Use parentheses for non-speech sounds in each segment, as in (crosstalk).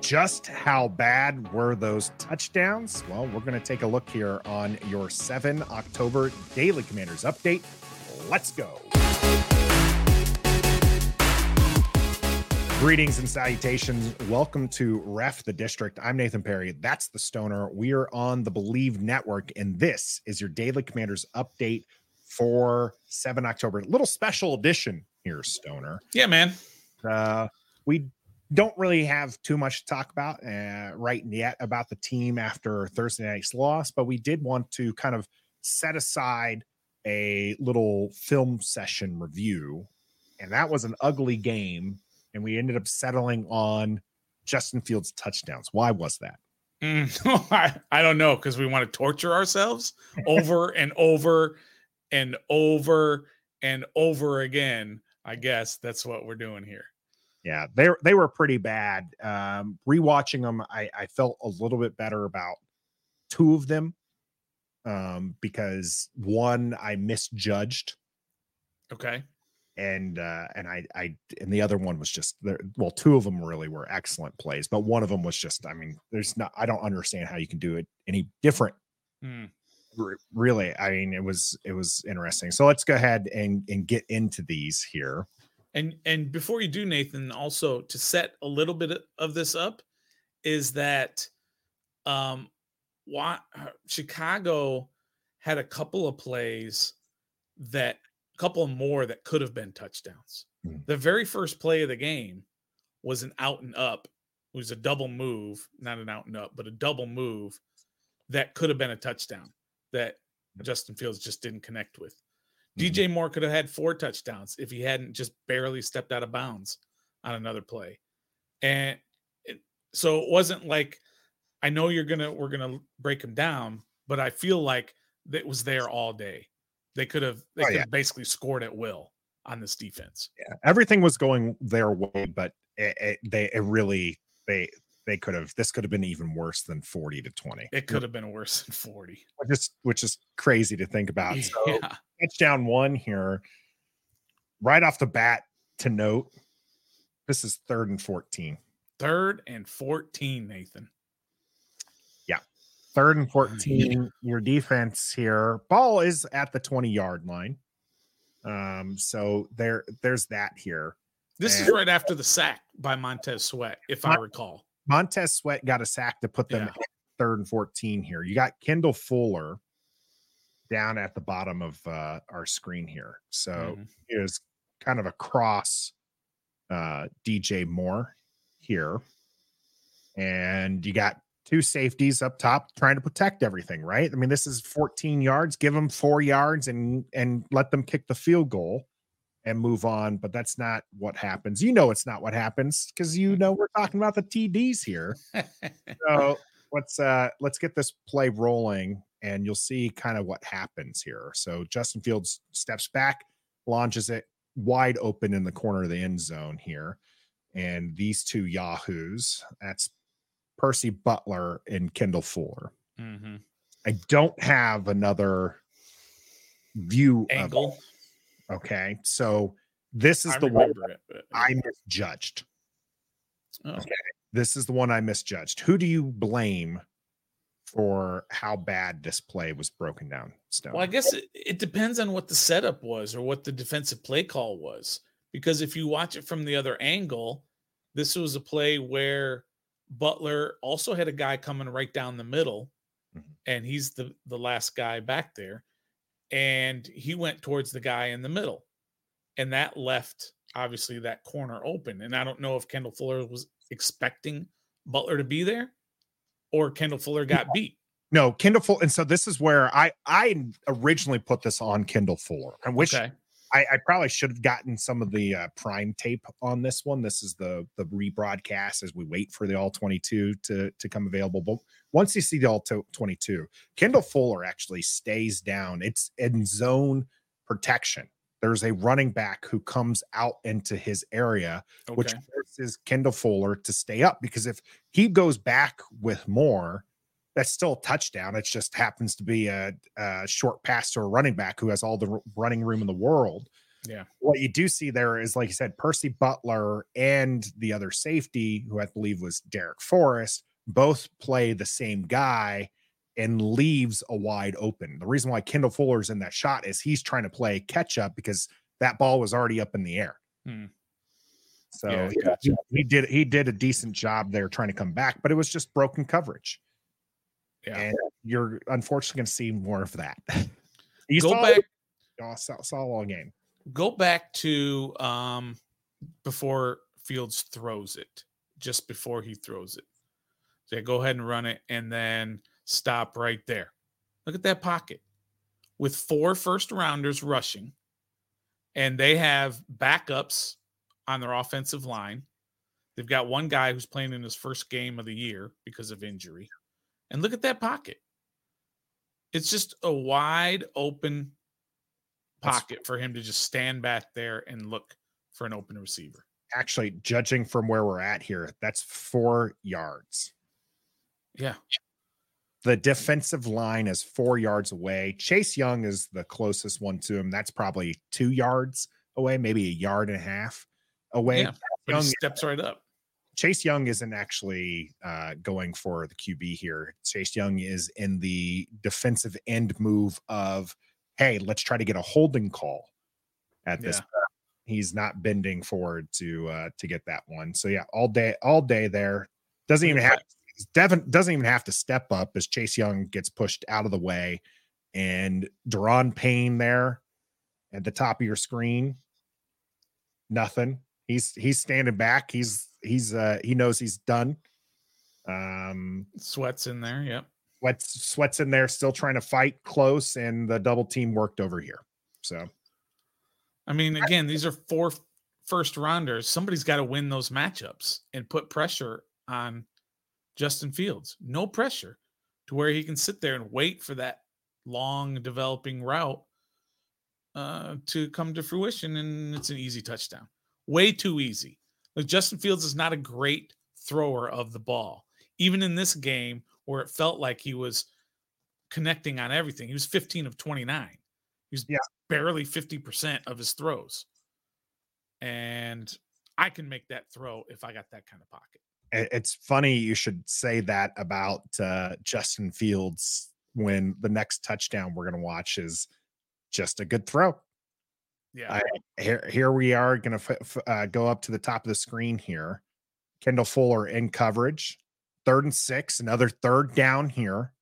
Just how bad were those touchdowns? Well, we're going to take a look here on your 7 October Daily Commanders update. Let's go. Greetings and salutations. Welcome to Ref the District. I'm Nathan Perry. That's the Stoner. We are on the Believe Network, and this is your Daily Commanders update for 7 October. Little special edition here, Stoner. Yeah, man. Uh, we don't really have too much to talk about uh, right yet about the team after Thursday night's loss, but we did want to kind of set aside a little film session review. And that was an ugly game. And we ended up settling on Justin Fields touchdowns. Why was that? Mm, (laughs) I, I don't know because we want to torture ourselves over (laughs) and over and over and over again. I guess that's what we're doing here. Yeah, they they were pretty bad. Um, rewatching them, I, I felt a little bit better about two of them um, because one I misjudged. Okay. And uh, and I I and the other one was just there. Well, two of them really were excellent plays, but one of them was just. I mean, there's not. I don't understand how you can do it any different. Mm. Really, I mean, it was it was interesting. So let's go ahead and and get into these here. And and before you do, Nathan, also to set a little bit of this up, is that um why Chicago had a couple of plays that a couple more that could have been touchdowns. Mm-hmm. The very first play of the game was an out and up. It was a double move, not an out and up, but a double move that could have been a touchdown that Justin Fields just didn't connect with. DJ mm-hmm. Moore could have had four touchdowns if he hadn't just barely stepped out of bounds on another play. And it, so it wasn't like I know you're gonna we're gonna break him down, but I feel like it was there all day. They could have they oh, could yeah. have basically scored at will on this defense. Yeah, everything was going their way, but it, it, they it really they they could have this could have been even worse than 40 to 20 it could have been worse than 40 which is which is crazy to think about. (laughs) So yeah. touchdown one here. Right off the bat to note this is third and 14 third and 14 nathan. Yeah. Third and 14 your defense here. Ball is at the 20 yard line. Um so there there's that here. This and, is right after the sack by Montez Sweat, if I recall. Montez Sweat got a sack to put them yeah. third and 14 here. You got Kendall Fuller down at the bottom of uh, our screen here. So mm-hmm. it was kind of a cross uh, DJ Moore here. And you got two safeties up top trying to protect everything, right? I mean, this is 14 yards. Give them four yards and and let them kick the field goal and move on. But that's not what happens. You know, it's not what happens because you know we're talking about the TDs here. (laughs) so let's uh let's get this play rolling and you'll see kind of what happens here. So Justin Fields steps back, launches it wide open in the corner of the end zone here. And these two Yahoos, that's Percy Butler and Kendall Fuller. Mm-hmm. I don't have another view angle. Of, Okay. So this is I the one it, but... I misjudged. Oh. Okay. This is the one I misjudged. Who do you blame for how bad this play was broken down? Stone? Well, I guess it, it depends on what the setup was or what the defensive play call was. Because if you watch it from the other angle, this was a play where Butler also had a guy coming right down the middle, mm-hmm. and he's the the last guy back there and he went towards the guy in the middle. And that left obviously that corner open. And I don't know if Kendall Fuller was expecting Butler to be there or Kendall Fuller got beat. No, Kendall Fuller. And so this is where I I originally put this on Kendall Fuller, and which okay. I, I, probably should have gotten some of the uh, prime tape on this one. This is the the rebroadcast as we wait for the all 22 to to come available. But once you see the all 22, Kendall Fuller actually stays down. It's in zone protection. There's a running back who comes out into his area, okay. which forces Kendall Fuller to stay up because if he goes back with Moore, that's still a touchdown. It just happens to be a, a, short pass to a running back who has all the running room in the world. Yeah. What you do see there is, like you said, Percy Butler and the other safety, who I believe was Darrick Forrest, both play the same guy and leaves a wide open. The reason why Kendall Fuller's in that shot is he's trying to play catch up because that ball was already up in the air. Hmm. So Yeah, he- gotcha. he, did he did a decent job there trying to come back, but it was just broken coverage. Yeah. And you're unfortunately going to see more of that. (laughs) you Go saw, back oh, saw, saw all game. go back to um before Fields throws it, just before he throws it. So yeah, go ahead and run it and then stop right there. Look at that pocket with four first rounders rushing, and they have backups on their offensive line. They've got one guy who's playing in his first game of the year because of injury. And look at that pocket. It's just a wide open pocket for him to just stand back there and look for an open receiver. Actually, judging from where we're at here, that's four yards. Yeah. The defensive line is four yards away. Chase Young is the closest one to him. That's probably two yards away, maybe a yard and a half away. Yeah. Young steps right up. Chase Young isn't actually uh, going for the QB here. Chase Young is in the defensive end move of, hey, let's try to get a holding call at this. Yeah. point. He's not bending forward to uh, to get that one. So yeah, all day, all day there. Doesn't even have Devin doesn't even have to step up as Chase Young gets pushed out of the way, and Daron Payne there at the top of your screen. Nothing. He's he's standing back. He's he's uh he knows he's done. Um Sweats in there. Yep. sweats sweats in there, still trying to fight close, and the double team worked over here. So I mean, again, these are four first rounders. Somebody's got to win those matchups and put pressure on Justin Fields. No pressure to where he can sit there and wait for that long developing route uh, to come to fruition, and it's an easy touchdown. Way too easy. Like Justin Fields is not a great thrower of the ball, even in this game where it felt like he was connecting on everything. He was 15 of 29. He was Yeah. barely 50% of his throws. And I can make that throw if I got that kind of pocket. it's funny you should say that about uh Justin Fields when the next touchdown we're gonna watch is just a good throw. Yeah. Here here we are going to f- uh, go up to the top of the screen here. Kendall fuller in coverage. Third and six another third down here.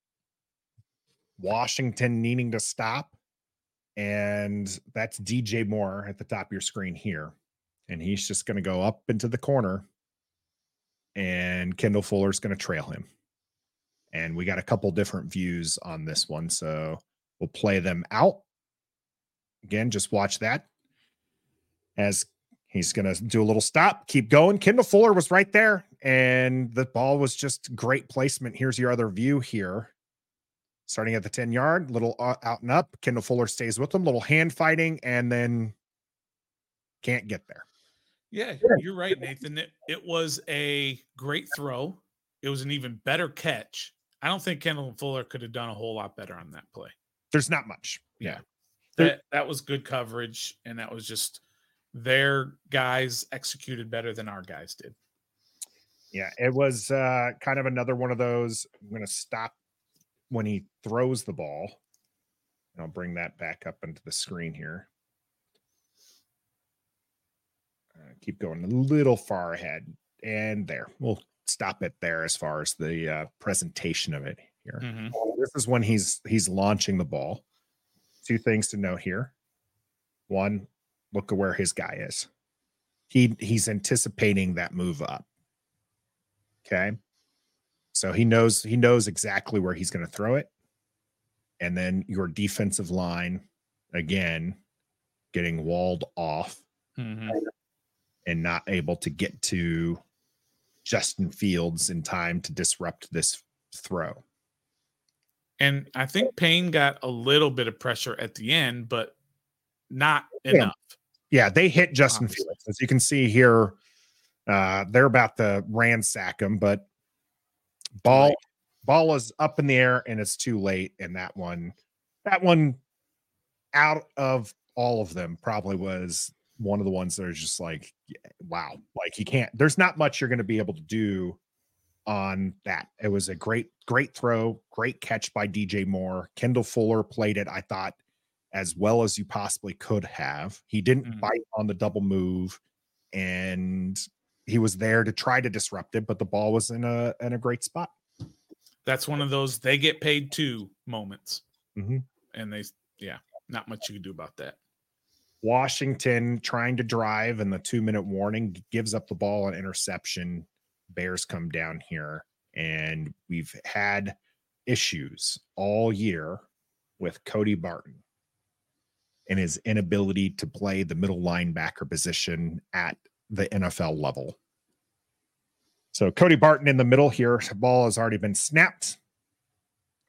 Washington needing to stop. And that's dj moore at the top of your screen here. And he's just going to go up into the corner. And kendall fuller's going to trail him. And we got a couple different views on this one so we'll play them out again just watch that as he's going to do a little stop keep going kendall fuller was right there and the ball was just great placement here's your other view here starting at the 10 yard little uh, out and up kendall fuller stays with him little hand fighting and then can't get there Yeah, you're right, Nathan. It, it was a great throw. It was an even better catch. I don't think Kendall Fuller could have done a whole lot better on that play. there's not much Yeah. There- That that was good coverage, and that was just their guys executed better than our guys did. Yeah, it was uh, kind of another one of those. I'm going to stop when he throws the ball. And I'll bring that back up into the screen here. Uh, keep going a little far ahead. And there, we'll stop it there as far as the uh, presentation of it here. Mhm. This is when he's he's launching the ball. Two things to know here. One, look at where his guy is. He he's anticipating that move up. Okay. So he knows he knows exactly where he's going to throw it. And then your defensive line again getting walled off Mhm. and not able to get to Justin Fields in time to disrupt this throw. And I think Payne got a little bit of pressure at the end, but not Yeah. enough. Yeah, they hit Justin Obviously. Fields. As you can see here, uh, they're about to ransack him, but ball late. ball is up in the air and it's too late. And that one, that one out of all of them probably was one of the ones that are just like, wow, like you can't, there's not much you're going to be able to do on that. It was a great, great throw, great catch by DJ Moore. Kendall Fuller played it, I thought, as well as you possibly could have. He didn't mm-hmm. bite on the double move and he was there to try to disrupt it, but the ball was in a in a great spot. That's one of those they get paid too moments. Mm-hmm. And they yeah, not much you can do about that. Washington trying to drive and the two minute warning gives up the ball and interception. Bears come down here, and we've had issues all year with Cody Barton and his inability to play the middle linebacker position at the NFL level. So Cody Barton in the middle here. Ball has already been snapped.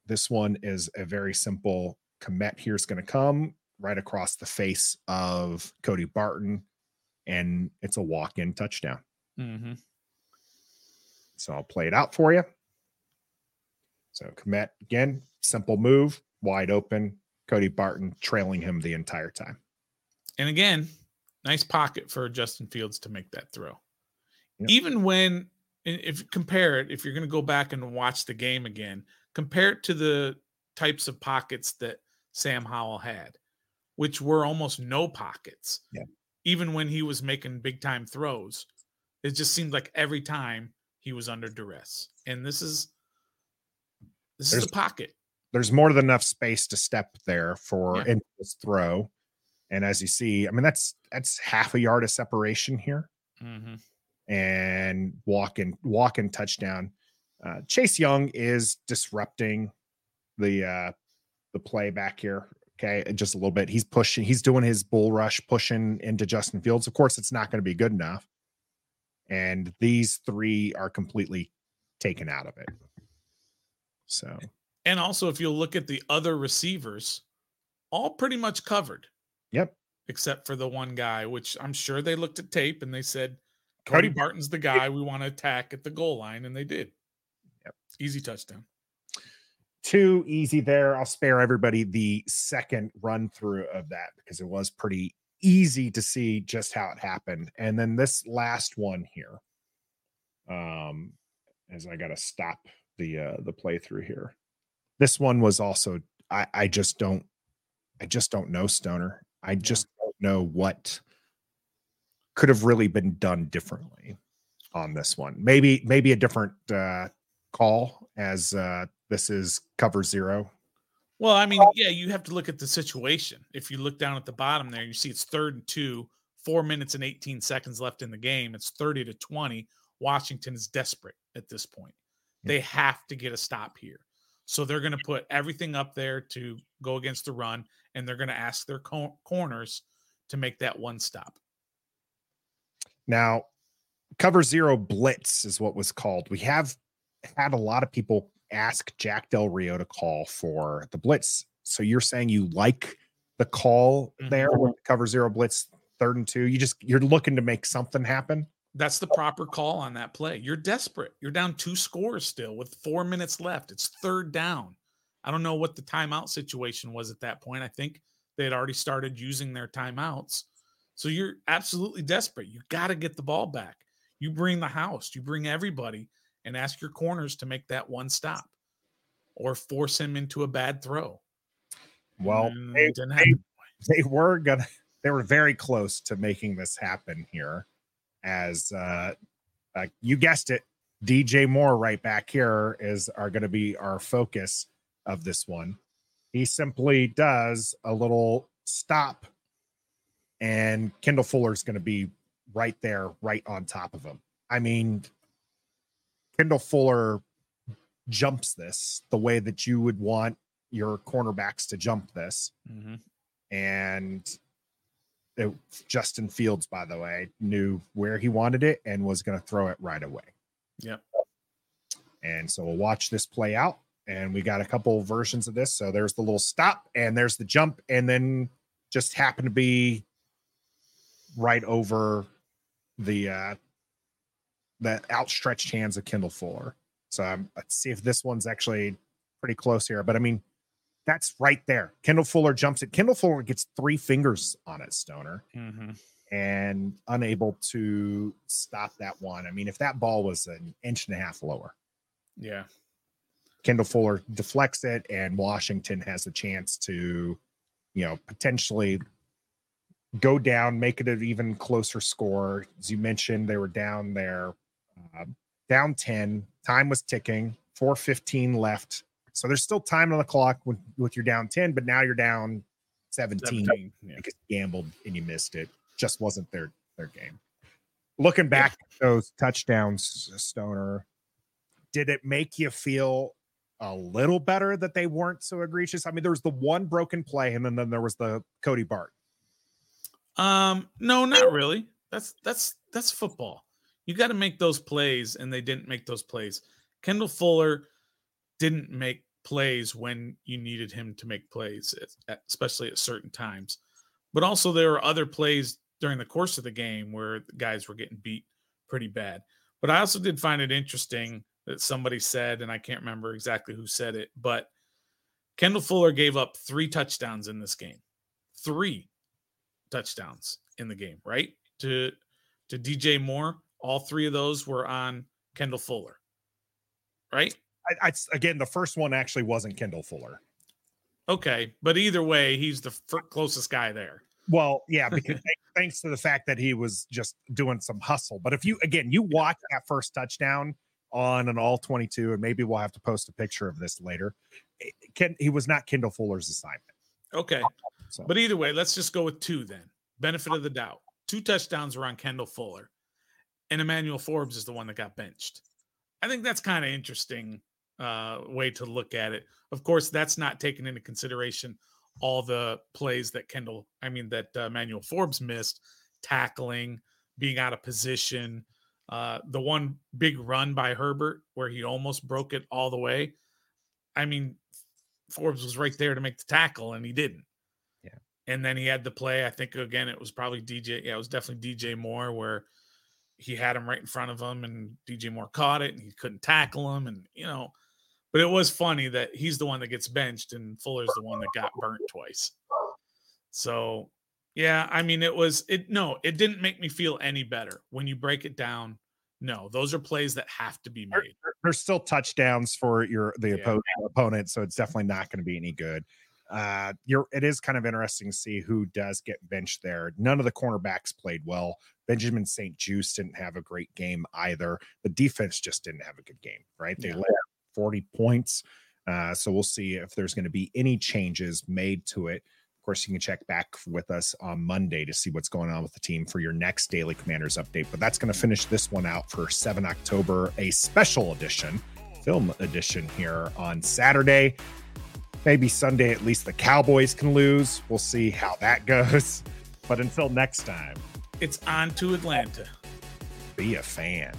This one is a very simple Kmet. here is going to come right across the face of Cody Barton, and it's a walk in touchdown. Mm-hmm. So I'll play it out for you. So Kmet again, simple move, wide open. Cody Barton trailing him the entire time. And again, nice pocket for Justin Fields to make that throw. Yep. Even when, if you compare it, if you're going to go back and watch the game again, compare it to the types of pockets that Sam Howell had, which were almost no pockets. Yeah. Even when he was making big time throws, it just seemed like every time he was under duress. And this is this there's, is a pocket. There's more than enough space to step there for yeah. this throw. And as you see, I mean that's that's half a yard of separation here. Mm-hmm. And walk in walk in touchdown. Uh, Chase Young is disrupting the uh the play back here. Okay, just a little bit. He's pushing, he's doing his bull rush, pushing into Justin Fields. Of course, it's not going to be good enough. And these three are completely taken out of it. So, and also, if you look at the other receivers, all pretty much covered. Yep. Except for the one guy, which I'm sure they looked at tape and they said, Cody Barton's the guy we want to attack at the goal line. And they did. Yep. Easy touchdown too easy there. I'll spare everybody the second run through of that because it was pretty easy to see just how it happened. And then this last one here, um, as I got to stop the uh, the playthrough here. This one was also I I just don't I just don't know Stoner. I just don't know what could have really been done differently on this one. Maybe maybe a different uh, call as uh, this is cover zero. Well, I mean, yeah, you have to look at the situation. If you look down at the bottom there, you see it's third and two, four minutes and 18 seconds left in the game. It's 30 to 20. Washington is desperate at this point. They have to get a stop here. So they're going to put everything up there to go against the run, and they're going to ask their co- corners to make that one stop. Now, cover zero blitz is what was called. We have had a lot of people ask Jack Del Rio to call for the blitz. So you're saying you like the call mm-hmm. there cover zero blitz third and two. You just you're looking to make something happen. That's the proper call on that play. You're desperate. You're down two scores still with four minutes left. It's third down. I don't know what the timeout situation was at that point. I think they had already started using their timeouts. So you're absolutely desperate. You got to get the ball back. You bring the house, you bring everybody and ask your corners to make that one stop or force him into a bad throw. Well, they, they, they, were gonna they were very close to making this happen here as uh, uh you guessed it DJ Moore right back here is are going to be our focus of this one. He simply does a little stop and Kendall Fuller is going to be right there right on top of him. I mean, Kendall Fuller jumps this the way that you would want your cornerbacks to jump this. Mm-hmm. And it, Justin Fields, by the way, knew where he wanted it and was going to throw it right away. Yep. And so we'll watch this play out. And we got a couple versions of this. So there's the little stop and there's the jump, and then just happened to be right over the uh the outstretched hands of Kendall Fuller. So um, let's see if this one's actually pretty close here. But I mean, that's right there. Kendall Fuller jumps it. Kendall Fuller gets three fingers on it, Stoner, mm-hmm. and unable to stop that one. I mean, if that ball was an inch and a half lower, yeah, Kendall Fuller deflects it, and Washington has a chance to, you know, potentially go down, make it an even closer score. As you mentioned, they were down there, uh, down 10. Time was ticking, 415 left. So there's still time on the clock with, with your down 10, but now you're down 17, 17 yeah. because you gambled and you missed it. Just wasn't their their game. Looking back yeah. those touchdowns, Stoner, did it make you feel a little better that they weren't so egregious? I mean, there was the one broken play, and then, then there was the Cody Bart. Um, no, not really. That's that's that's football. You got to make those plays, and they didn't make those plays. Kendall Fuller didn't make plays when you needed him to make plays, especially at certain times. But also, there were other plays during the course of the game where the guys were getting beat pretty bad. But I also did find it interesting that somebody said, and I can't remember exactly who said it, but Kendall Fuller gave up three touchdowns in this game. Three touchdowns in the game, right? To to DJ Moore, all three of those were on Kendall Fuller, right? I, I, again, the first one actually wasn't Kendall Fuller. Okay, but either way, he's the closest guy there. Well, yeah, (laughs) because thanks to the fact that he was just doing some hustle. But if you again, you watch that first touchdown on an all 22, and maybe we'll have to post a picture of this later. Eh, Ken, he was not Kendall Fuller's assignment. Okay. So. But either way, let's just go with two then. Benefit of the doubt. Two touchdowns were on Kendall Fuller, and Emmanuel Forbes is the one that got benched. I think that's kind of interesting uh, way to look at it. Of course, that's not taking into consideration all the plays that Kendall, I mean, that uh, Emmanuel Forbes missed, tackling, being out of position. Uh, the one big run by Herbert where he almost broke it all the way. I mean, Forbes was right there to make the tackle and he didn't. Yeah. And then he had the play. I think again it was probably DJ. Yeah, it was definitely DJ Moore where he had him right in front of him and DJ Moore caught it and he couldn't tackle him. And you know, but it was funny that he's the one that gets benched and Fuller's the one that got burnt twice. So yeah, I mean it was it no, it didn't make me feel any better when you break it down. No, those are plays that have to be made. There's still touchdowns for your the yeah. opponent, so it's definitely not going to be any good. Uh, you're it is kind of interesting to see who does get benched there. None of the cornerbacks played well. Benjamin St-Juste didn't have a great game either. The defense just didn't have a good game, right? They yeah. let 40 points. Uh, so we'll see if there's going to be any changes made to it Of course, you can check back with us on Monday to see what's going on with the team for your next Daily Commanders update. But that's going to finish this one out for 7 October, a special edition, film edition here on Saturday. Maybe Sunday, at least the Cowboys can lose. We'll see how that goes. But until next time, it's on to Atlanta. Be a fan.